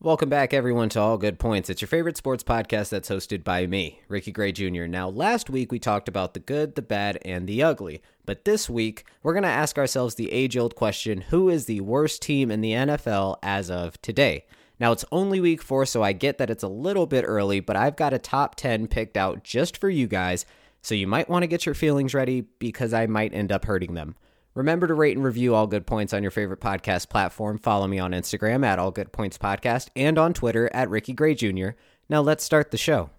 Welcome back, everyone, to All Good Points. It's your favorite sports podcast that's hosted by me, Ricky Gray Jr. Now, last week we talked about the good, the bad, and the ugly. But this week, we're going to ask ourselves the age old question who is the worst team in the NFL as of today? Now, it's only week four, so I get that it's a little bit early, but I've got a top 10 picked out just for you guys, so you might want to get your feelings ready because I might end up hurting them. Remember to rate and review All Good Points on your favorite podcast platform. Follow me on Instagram at All Good Points Podcast and on Twitter at Ricky Gray Jr. Now let's start the show.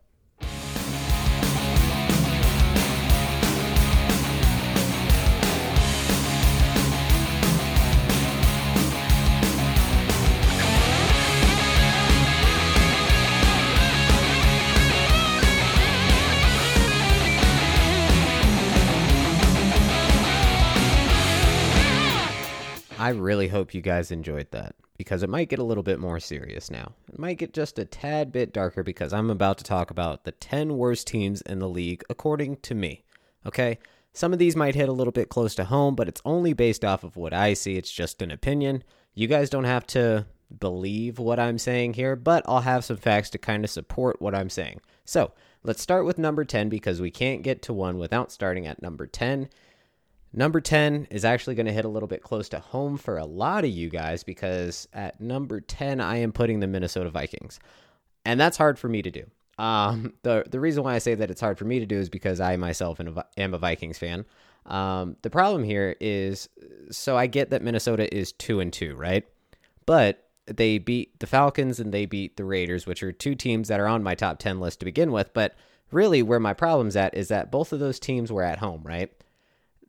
I really hope you guys enjoyed that because it might get a little bit more serious now. It might get just a tad bit darker because I'm about to talk about the 10 worst teams in the league according to me. Okay? Some of these might hit a little bit close to home, but it's only based off of what I see. It's just an opinion. You guys don't have to believe what I'm saying here, but I'll have some facts to kind of support what I'm saying. So, let's start with number 10 because we can't get to one without starting at number 10. Number 10 is actually going to hit a little bit close to home for a lot of you guys because at number 10, I am putting the Minnesota Vikings. And that's hard for me to do. Um, the, the reason why I say that it's hard for me to do is because I myself am a Vikings fan. Um, the problem here is so I get that Minnesota is 2 and 2, right? But they beat the Falcons and they beat the Raiders, which are two teams that are on my top 10 list to begin with. But really, where my problem's at is that both of those teams were at home, right?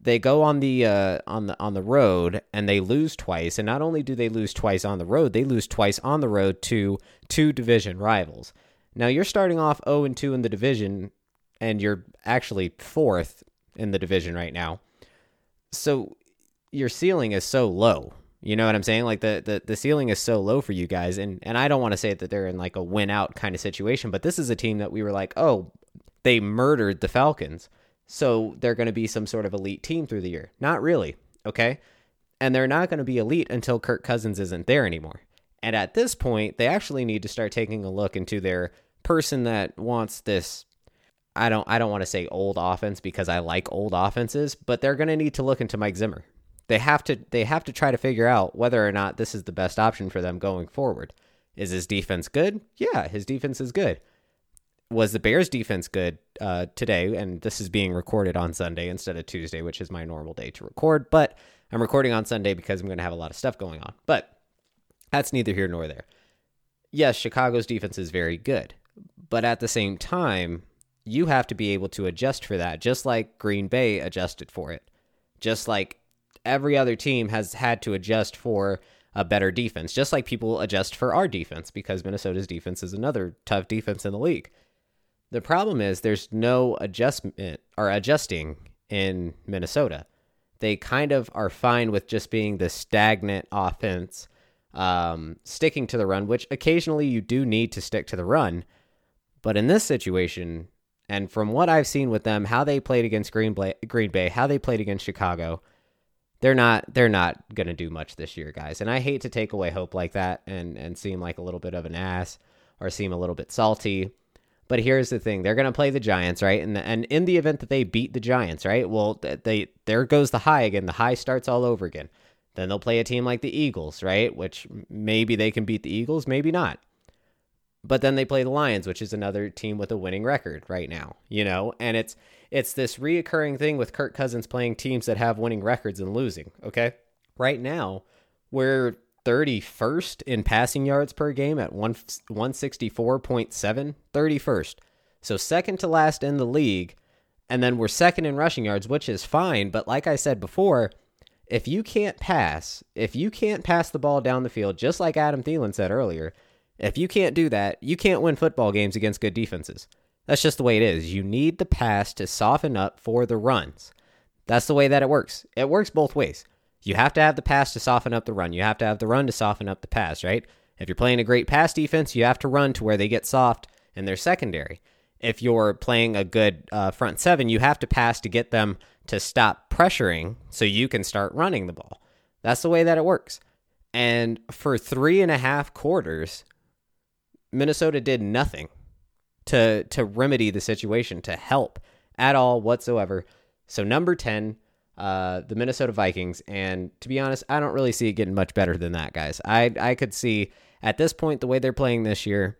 They go on the uh, on the on the road and they lose twice. And not only do they lose twice on the road, they lose twice on the road to two division rivals. Now you're starting off 0 and 2 in the division, and you're actually fourth in the division right now. So your ceiling is so low. You know what I'm saying? Like the, the, the ceiling is so low for you guys. And and I don't want to say that they're in like a win out kind of situation, but this is a team that we were like, oh, they murdered the Falcons so they're going to be some sort of elite team through the year. Not really, okay? And they're not going to be elite until Kirk Cousins isn't there anymore. And at this point, they actually need to start taking a look into their person that wants this I don't I don't want to say old offense because I like old offenses, but they're going to need to look into Mike Zimmer. They have to they have to try to figure out whether or not this is the best option for them going forward. Is his defense good? Yeah, his defense is good was the Bears defense good uh, today? And this is being recorded on Sunday instead of Tuesday, which is my normal day to record. But I'm recording on Sunday because I'm going to have a lot of stuff going on. But that's neither here nor there. Yes, Chicago's defense is very good. But at the same time, you have to be able to adjust for that, just like Green Bay adjusted for it. Just like every other team has had to adjust for a better defense, just like people adjust for our defense because Minnesota's defense is another tough defense in the league. The problem is there's no adjustment or adjusting in Minnesota. They kind of are fine with just being the stagnant offense, um, sticking to the run, which occasionally you do need to stick to the run. But in this situation, and from what I've seen with them, how they played against Green Bay, Green Bay, how they played against Chicago, they're not they're not gonna do much this year, guys. And I hate to take away hope like that and and seem like a little bit of an ass or seem a little bit salty. But here's the thing: they're going to play the Giants, right? And and in the event that they beat the Giants, right? Well, they there goes the high again. The high starts all over again. Then they'll play a team like the Eagles, right? Which maybe they can beat the Eagles, maybe not. But then they play the Lions, which is another team with a winning record right now, you know? And it's it's this reoccurring thing with Kirk Cousins playing teams that have winning records and losing, okay? Right now, we're 31st in passing yards per game at 1 164.7 31st so second to last in the league and then we're second in rushing yards which is fine but like i said before if you can't pass if you can't pass the ball down the field just like adam Thielen said earlier if you can't do that you can't win football games against good defenses. That's just the way it is. You need the pass to soften up for the runs. That's the way that it works. It works both ways you have to have the pass to soften up the run. You have to have the run to soften up the pass, right? If you're playing a great pass defense, you have to run to where they get soft in their secondary. If you're playing a good uh, front seven, you have to pass to get them to stop pressuring so you can start running the ball. That's the way that it works. And for three and a half quarters, Minnesota did nothing to to remedy the situation, to help at all whatsoever. So number 10, uh, the Minnesota Vikings, and to be honest, I don't really see it getting much better than that, guys. I I could see at this point the way they're playing this year,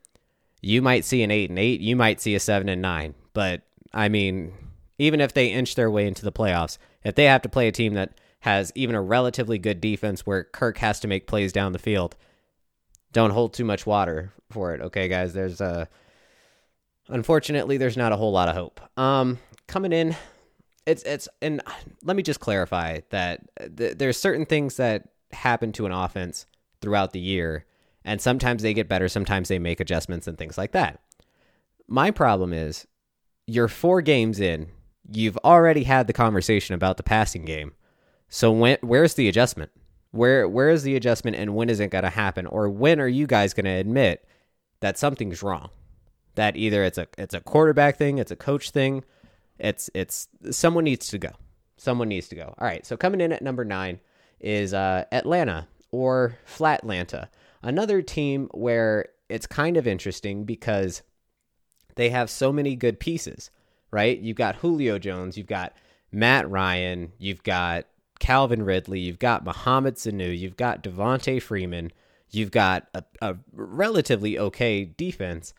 you might see an 8 and 8, you might see a 7 and 9, but I mean, even if they inch their way into the playoffs, if they have to play a team that has even a relatively good defense where Kirk has to make plays down the field, don't hold too much water for it. Okay, guys, there's a uh, unfortunately there's not a whole lot of hope. Um, coming in, it's it's and let me just clarify that th- there's certain things that happen to an offense throughout the year, and sometimes they get better, sometimes they make adjustments and things like that. My problem is you're four games in, you've already had the conversation about the passing game. So when where's the adjustment? Where where is the adjustment and when is it going to happen or when are you guys going to admit that something's wrong? That either it's a it's a quarterback thing, it's a coach thing, it's it's someone needs to go. Someone needs to go. All right, so coming in at number 9 is uh, Atlanta or Flatlanta. Another team where it's kind of interesting because they have so many good pieces, right? You've got Julio Jones, you've got Matt Ryan, you've got Calvin Ridley, you've got Mohamed Sanu, you've got Devonta Freeman, you've got a, a relatively okay defense,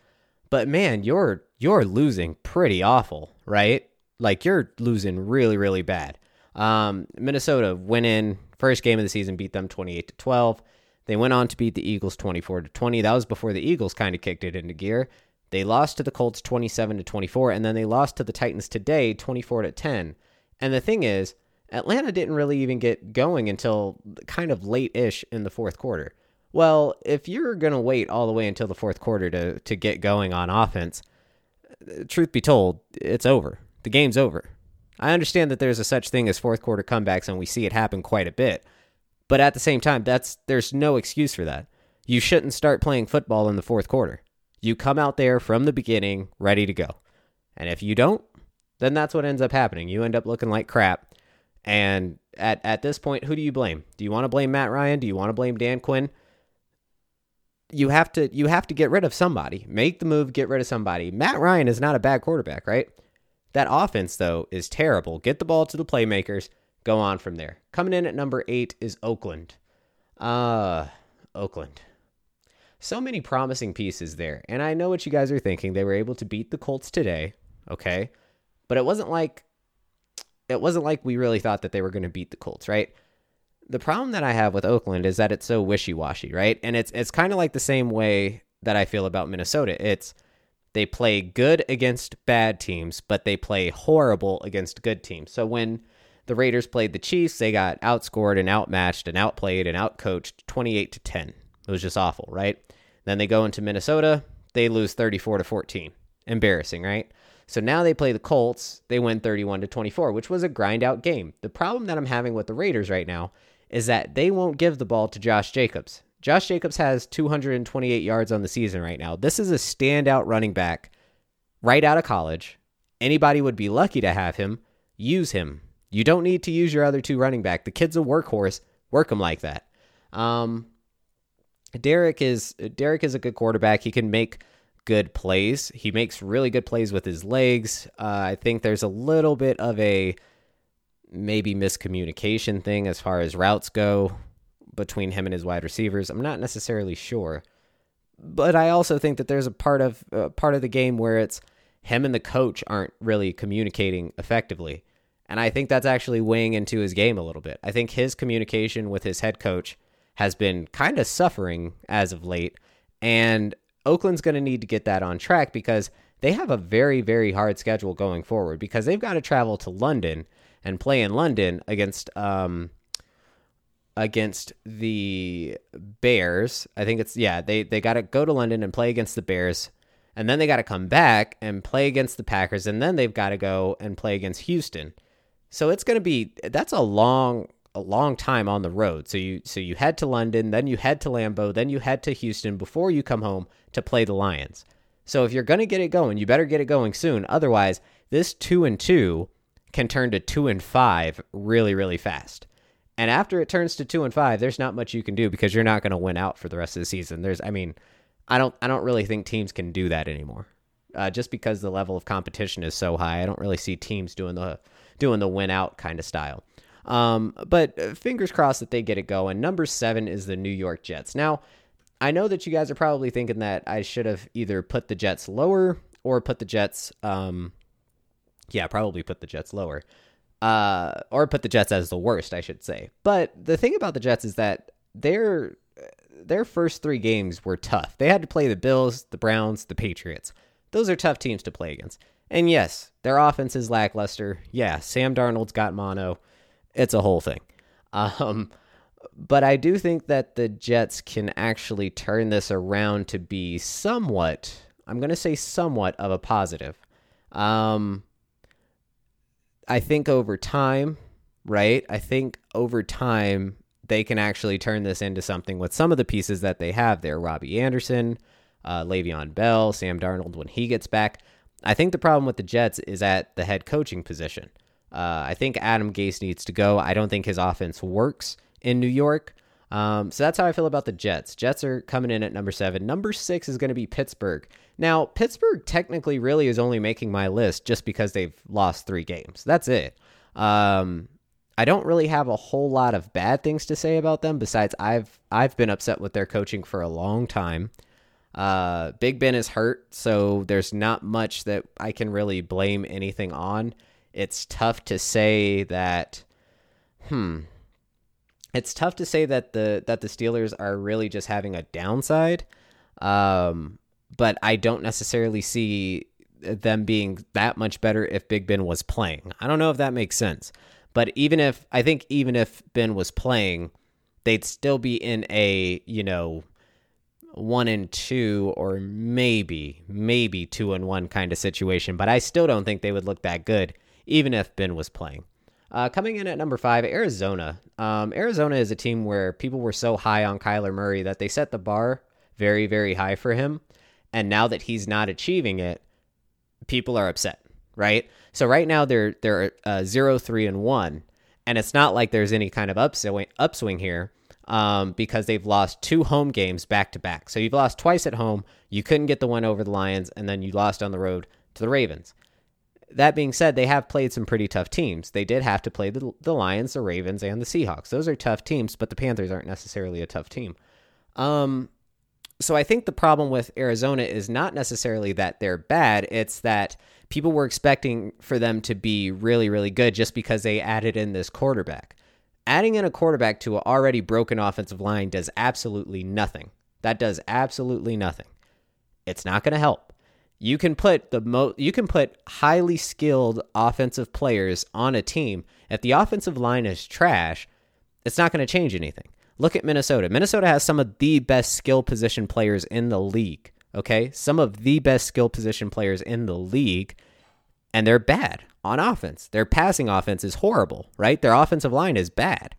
but man, you're you're losing pretty awful, right? Like you're losing really really bad. Um, Minnesota went in first game of the season, beat them twenty eight to twelve. They went on to beat the Eagles twenty four to twenty. That was before the Eagles kind of kicked it into gear. They lost to the Colts twenty seven to twenty four, and then they lost to the Titans today twenty four to ten. And the thing is, Atlanta didn't really even get going until kind of late ish in the fourth quarter. Well, if you're going to wait all the way until the fourth quarter to, to get going on offense, truth be told, it's over. The game's over. I understand that there's a such thing as fourth quarter comebacks and we see it happen quite a bit. But at the same time, that's there's no excuse for that. You shouldn't start playing football in the fourth quarter. You come out there from the beginning ready to go. And if you don't, then that's what ends up happening. You end up looking like crap and at at this point, who do you blame? Do you want to blame Matt Ryan? Do you want to blame Dan Quinn? You have to you have to get rid of somebody. Make the move, get rid of somebody. Matt Ryan is not a bad quarterback, right? That offense though is terrible. Get the ball to the playmakers, go on from there. Coming in at number 8 is Oakland. Uh Oakland. So many promising pieces there. And I know what you guys are thinking. They were able to beat the Colts today, okay? But it wasn't like it wasn't like we really thought that they were going to beat the Colts, right? The problem that I have with Oakland is that it's so wishy-washy, right? And it's it's kind of like the same way that I feel about Minnesota. It's they play good against bad teams, but they play horrible against good teams. So when the Raiders played the Chiefs, they got outscored and outmatched and outplayed and outcoached 28 to 10. It was just awful, right? Then they go into Minnesota, they lose 34 to 14. Embarrassing, right? So now they play the Colts. They win 31 to 24, which was a grind out game. The problem that I'm having with the Raiders right now is that they won't give the ball to Josh Jacobs. Josh Jacobs has 228 yards on the season right now. This is a standout running back right out of college. Anybody would be lucky to have him. Use him. You don't need to use your other two running back. The kid's a workhorse. Work him like that. Um, Derek is Derek is a good quarterback. He can make good plays. He makes really good plays with his legs. Uh, I think there's a little bit of a maybe miscommunication thing as far as routes go between him and his wide receivers. I'm not necessarily sure, but I also think that there's a part of uh, part of the game where it's him and the coach aren't really communicating effectively. And I think that's actually weighing into his game a little bit. I think his communication with his head coach has been kind of suffering as of late. And Oakland's going to need to get that on track because they have a very, very hard schedule going forward because they've got to travel to London and play in London against um, against the Bears. I think it's yeah, they they got to go to London and play against the Bears. And then they got to come back and play against the Packers and then they've got to go and play against Houston. So it's going to be that's a long a long time on the road. So you so you head to London, then you head to Lambeau, then you head to Houston before you come home to play the Lions. So if you're going to get it going, you better get it going soon. Otherwise, this 2 and 2 can turn to 2 and 5 really really fast. And after it turns to 2 and 5, there's not much you can do because you're not going to win out for the rest of the season. There's I mean, I don't I don't really think teams can do that anymore. Uh, just because the level of competition is so high, I don't really see teams doing the doing the win out kind of style. Um, but uh, fingers crossed that they get it going. Number seven is the New York Jets. Now, I know that you guys are probably thinking that I should have either put the Jets lower or put the Jets, um, yeah, probably put the Jets lower, uh, or put the Jets as the worst, I should say. But the thing about the Jets is that their their first three games were tough. They had to play the Bills, the Browns, the Patriots. Those are tough teams to play against. And yes, their offense is lackluster. Yeah, Sam Darnold's got mono. It's a whole thing. Um, but I do think that the Jets can actually turn this around to be somewhat, I'm going to say somewhat of a positive. Um, I think over time, right? I think over time, they can actually turn this into something with some of the pieces that they have there. Robbie Anderson, uh, Le'Veon Bell, Sam Darnold when he gets back. I think the problem with the Jets is at the head coaching position. Uh, I think Adam Gase needs to go. I don't think his offense works in New York. Um, so that's how I feel about the Jets. Jets are coming in at number seven. Number six is going to be Pittsburgh. Now, Pittsburgh technically really is only making my list just because they've lost three games. That's it. Um, I don't really have a whole lot of bad things to say about them. Besides, I've I've been upset with their coaching for a long time. Uh, Big Ben is hurt, so there's not much that I can really blame anything on. It's tough to say that. Hmm. It's tough to say that the that the Steelers are really just having a downside. Um, but I don't necessarily see them being that much better if Big Ben was playing. I don't know if that makes sense. But even if I think even if Ben was playing, they'd still be in a, you know, one and two or maybe maybe two and one kind of situation but i still don't think they would look that good even if ben was playing uh, coming in at number five arizona um, arizona is a team where people were so high on kyler murray that they set the bar very very high for him and now that he's not achieving it people are upset right so right now they're they're uh, zero three and one and it's not like there's any kind of upswing upswing here um, because they've lost two home games back to back. So you've lost twice at home. You couldn't get the one over the Lions, and then you lost on the road to the Ravens. That being said, they have played some pretty tough teams. They did have to play the, the Lions, the Ravens, and the Seahawks. Those are tough teams, but the Panthers aren't necessarily a tough team. Um, so I think the problem with Arizona is not necessarily that they're bad, it's that people were expecting for them to be really, really good just because they added in this quarterback. Adding in a quarterback to an already broken offensive line does absolutely nothing. That does absolutely nothing. It's not going to help. You can put the mo- you can put highly skilled offensive players on a team. If the offensive line is trash, it's not going to change anything. Look at Minnesota. Minnesota has some of the best skill position players in the league. Okay? Some of the best skill position players in the league, and they're bad on offense. Their passing offense is horrible, right? Their offensive line is bad.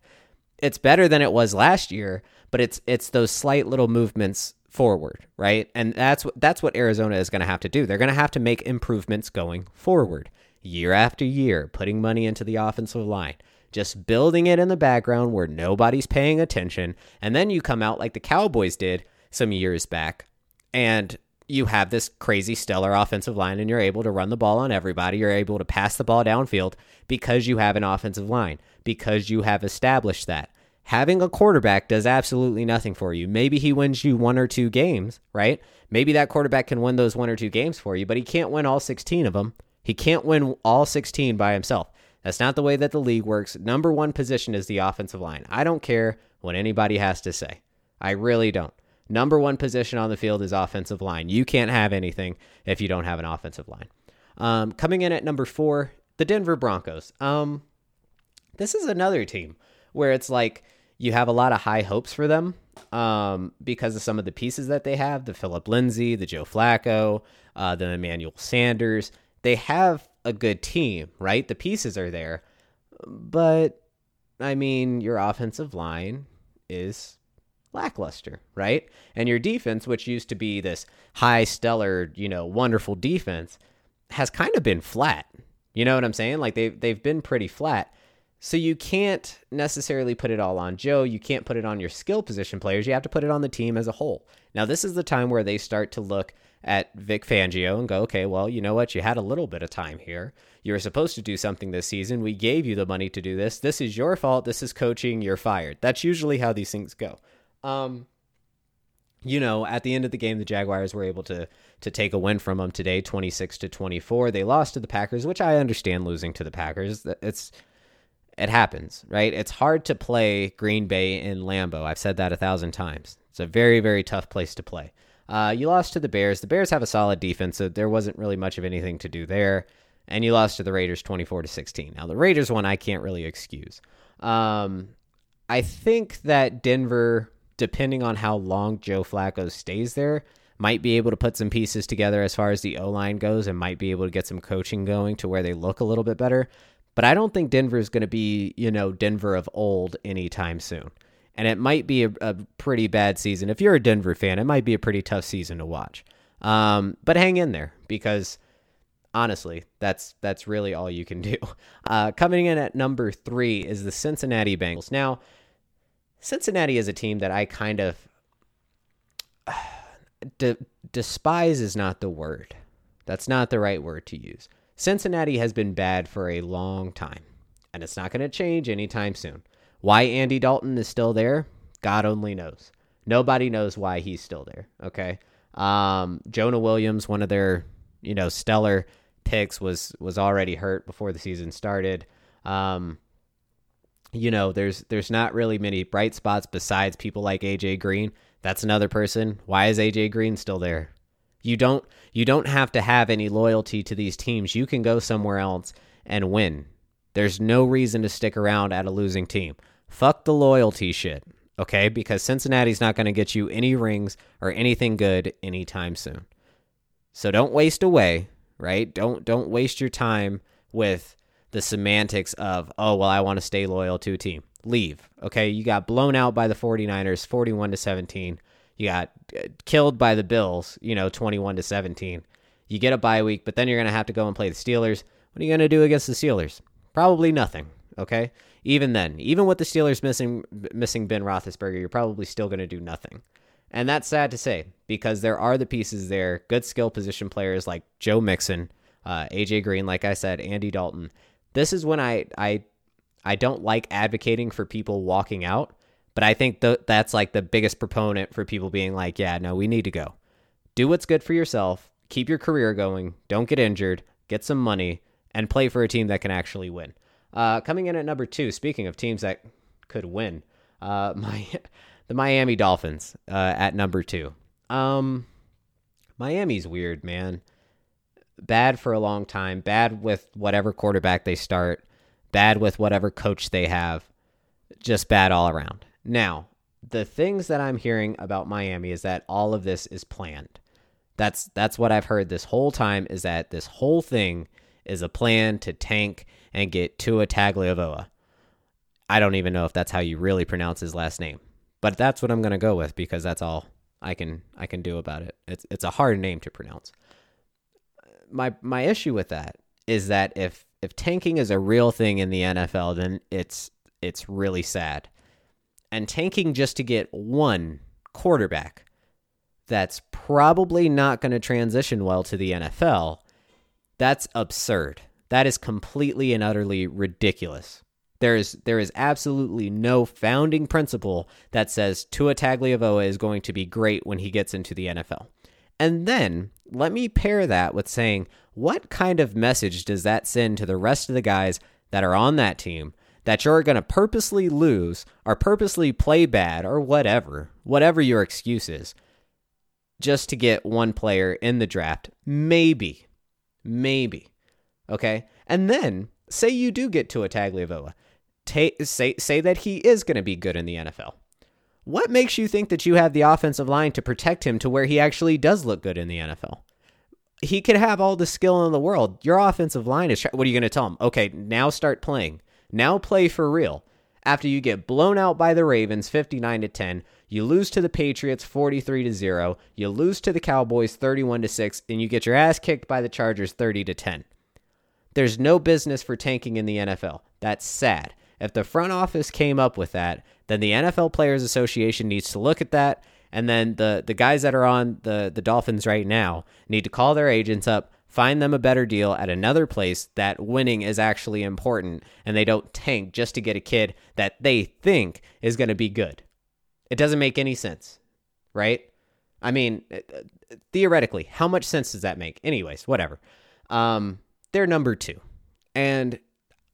It's better than it was last year, but it's it's those slight little movements forward, right? And that's what that's what Arizona is going to have to do. They're going to have to make improvements going forward, year after year, putting money into the offensive line, just building it in the background where nobody's paying attention, and then you come out like the Cowboys did some years back and you have this crazy stellar offensive line and you're able to run the ball on everybody. You're able to pass the ball downfield because you have an offensive line, because you have established that. Having a quarterback does absolutely nothing for you. Maybe he wins you one or two games, right? Maybe that quarterback can win those one or two games for you, but he can't win all 16 of them. He can't win all 16 by himself. That's not the way that the league works. Number one position is the offensive line. I don't care what anybody has to say. I really don't. Number one position on the field is offensive line. You can't have anything if you don't have an offensive line. Um, coming in at number four, the Denver Broncos. Um, this is another team where it's like you have a lot of high hopes for them um, because of some of the pieces that they have the Philip Lindsay, the Joe Flacco, uh, the Emmanuel Sanders. They have a good team, right? The pieces are there. But, I mean, your offensive line is lackluster, right? And your defense, which used to be this high, stellar, you know, wonderful defense, has kind of been flat. You know what I'm saying? Like they've they've been pretty flat. So you can't necessarily put it all on Joe. You can't put it on your skill position players. You have to put it on the team as a whole. Now, this is the time where they start to look at Vic Fangio and go, okay, well, you know what? You had a little bit of time here. You were supposed to do something this season. We gave you the money to do this. This is your fault. This is coaching. You're fired. That's usually how these things go. Um, you know, at the end of the game, the Jaguars were able to to take a win from them today, twenty six to twenty four. They lost to the Packers, which I understand losing to the Packers. It's it happens, right? It's hard to play Green Bay in Lambeau. I've said that a thousand times. It's a very, very tough place to play. Uh, you lost to the Bears. The Bears have a solid defense, so there wasn't really much of anything to do there. And you lost to the Raiders 24 to 16. Now, the Raiders one I can't really excuse. Um, I think that Denver, depending on how long Joe Flacco stays there, might be able to put some pieces together as far as the O line goes and might be able to get some coaching going to where they look a little bit better. But I don't think Denver is going to be, you know, Denver of old anytime soon. And it might be a, a, pretty bad season. If you're a Denver fan, it might be a pretty tough season to watch. Um, but hang in there because honestly, that's that's really all you can do. Uh, coming in at number three is the Cincinnati Bengals. Now, Cincinnati is a team that I kind of de- despise is not the word. That's not the right word to use. Cincinnati has been bad for a long time, and it's not going to change anytime soon. Why Andy Dalton is still there, God only knows. Nobody knows why he's still there. Okay. Um, Jonah Williams, one of their, you know, stellar picks, was was already hurt before the season started. Um, you know, there's there's not really many bright spots besides people like AJ Green. That's another person. Why is AJ Green still there? You don't you don't have to have any loyalty to these teams. You can go somewhere else and win. There's no reason to stick around at a losing team. Fuck the loyalty shit, okay? Because Cincinnati's not going to get you any rings or anything good anytime soon. So don't waste away, right? Don't don't waste your time with the semantics of, "Oh, well, I want to stay loyal to a team." Leave. Okay? You got blown out by the 49ers 41 to 17. You got uh, killed by the Bills, you know, 21 to 17. You get a bye week, but then you're going to have to go and play the Steelers. What are you going to do against the Steelers? Probably nothing, okay? Even then, even with the Steelers missing missing Ben Roethlisberger, you're probably still going to do nothing. And that's sad to say because there are the pieces there, good skill position players like Joe Mixon, uh, AJ Green, like I said, Andy Dalton. This is when I I I don't like advocating for people walking out but I think th- that's like the biggest proponent for people being like, yeah, no, we need to go. Do what's good for yourself, keep your career going, don't get injured, get some money, and play for a team that can actually win. Uh, coming in at number two, speaking of teams that could win, uh, my the Miami Dolphins uh, at number two. Um, Miami's weird, man. Bad for a long time. Bad with whatever quarterback they start. Bad with whatever coach they have. Just bad all around. Now, the things that I'm hearing about Miami is that all of this is planned. That's that's what I've heard this whole time is that this whole thing is a plan to tank and get Tua Tagovailoa. I don't even know if that's how you really pronounce his last name, but that's what I'm going to go with because that's all I can I can do about it. It's it's a hard name to pronounce. My my issue with that is that if if tanking is a real thing in the NFL, then it's it's really sad and tanking just to get one quarterback that's probably not going to transition well to the NFL, that's absurd. That is completely and utterly ridiculous. There is there is absolutely no founding principle that says Tua Tagovailoa is going to be great when he gets into the NFL. And then let me pair that with saying what kind of message does that send to the rest of the guys that are on that team that you're going to purposely lose or purposely play bad or whatever, whatever your excuse is, just to get one player in the draft. Maybe. Maybe. Okay? And then say you do get to a Tagovailoa. Ta- say say that he is going to be good in the NFL. What makes you think that you have the offensive line to protect him to where he actually does look good in the NFL? He could have all the skill in the world. Your offensive line is. What are you going to tell him? Okay, now start playing. Now play for real. After you get blown out by the Ravens 59 to 10, you lose to the Patriots 43 to 0, you lose to the Cowboys 31 to 6, and you get your ass kicked by the Chargers 30 to 10. There's no business for tanking in the NFL. That's sad. If the front office came up with that, then the NFL Players Association needs to look at that. And then the, the guys that are on the, the Dolphins right now need to call their agents up, find them a better deal at another place that winning is actually important and they don't tank just to get a kid that they think is going to be good. It doesn't make any sense, right? I mean, uh, uh, theoretically, how much sense does that make? Anyways, whatever. Um, they're number two. And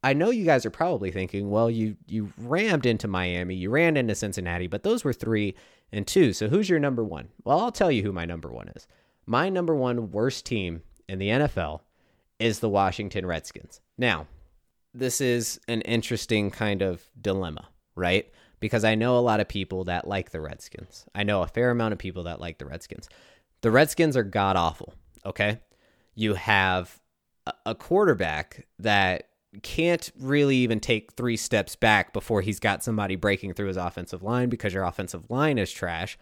I know you guys are probably thinking, well, you you rammed into Miami, you ran into Cincinnati, but those were three and two. So who's your number one? Well, I'll tell you who my number one is. My number one worst team in the NFL is the Washington Redskins. Now, this is an interesting kind of dilemma, right? Because I know a lot of people that like the Redskins. I know a fair amount of people that like the Redskins. The Redskins are god awful, okay? You have a quarterback that can't really even take three steps back before he's got somebody breaking through his offensive line because your offensive line is trash.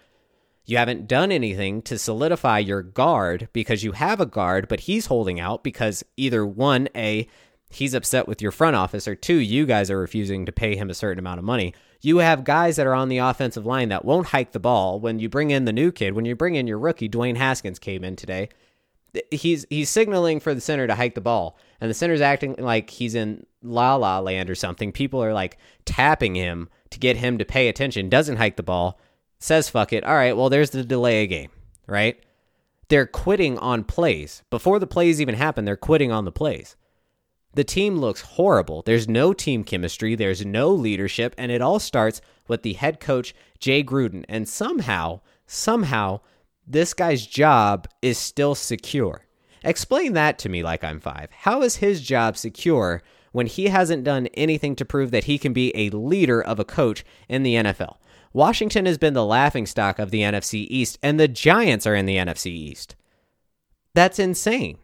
You haven't done anything to solidify your guard because you have a guard, but he's holding out because either one, A, he's upset with your front office, or two, you guys are refusing to pay him a certain amount of money. You have guys that are on the offensive line that won't hike the ball. When you bring in the new kid, when you bring in your rookie, Dwayne Haskins came in today. He's he's signaling for the center to hike the ball, and the center's acting like he's in La La Land or something. People are like tapping him to get him to pay attention. Doesn't hike the ball says fuck it. All right, well, there's the delay game, right? They're quitting on plays. Before the plays even happen, they're quitting on the plays. The team looks horrible. There's no team chemistry, there's no leadership, and it all starts with the head coach, Jay Gruden. And somehow, somehow, this guy's job is still secure. Explain that to me like I'm five. How is his job secure when he hasn't done anything to prove that he can be a leader of a coach in the NFL? Washington has been the laughing stock of the NFC East, and the Giants are in the NFC East. That's insane,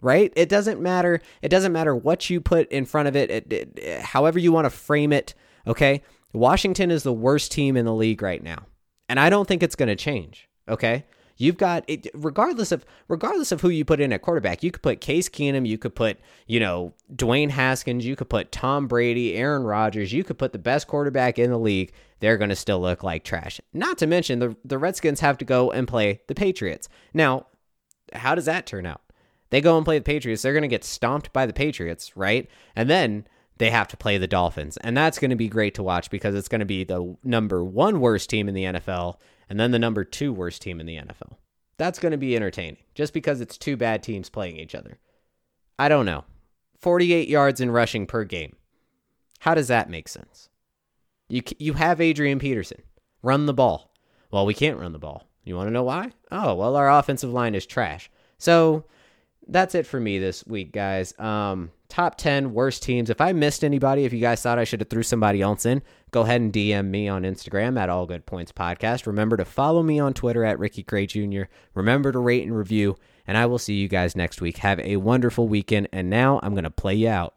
right? It doesn't matter. It doesn't matter what you put in front of it, it, it however you want to frame it. Okay, Washington is the worst team in the league right now, and I don't think it's going to change. Okay, You've got it, regardless of regardless of who you put in at quarterback. You could put Case Keenum, you could put you know Dwayne Haskins, you could put Tom Brady, Aaron Rodgers. You could put the best quarterback in the league. They're going to still look like trash. Not to mention the the Redskins have to go and play the Patriots. Now, how does that turn out? They go and play the Patriots. They're going to get stomped by the Patriots, right? And then they have to play the Dolphins. And that's going to be great to watch because it's going to be the number one worst team in the NFL and then the number two worst team in the NFL. That's going to be entertaining just because it's two bad teams playing each other. I don't know. 48 yards in rushing per game. How does that make sense? You, you have Adrian Peterson. Run the ball. Well, we can't run the ball. You want to know why? Oh, well, our offensive line is trash. So that's it for me this week, guys. Um, top 10 worst teams. If I missed anybody, if you guys thought I should have threw somebody else in, go ahead and DM me on Instagram at All Good Points Podcast. Remember to follow me on Twitter at Ricky Gray Jr. Remember to rate and review, and I will see you guys next week. Have a wonderful weekend. And now I'm going to play you out.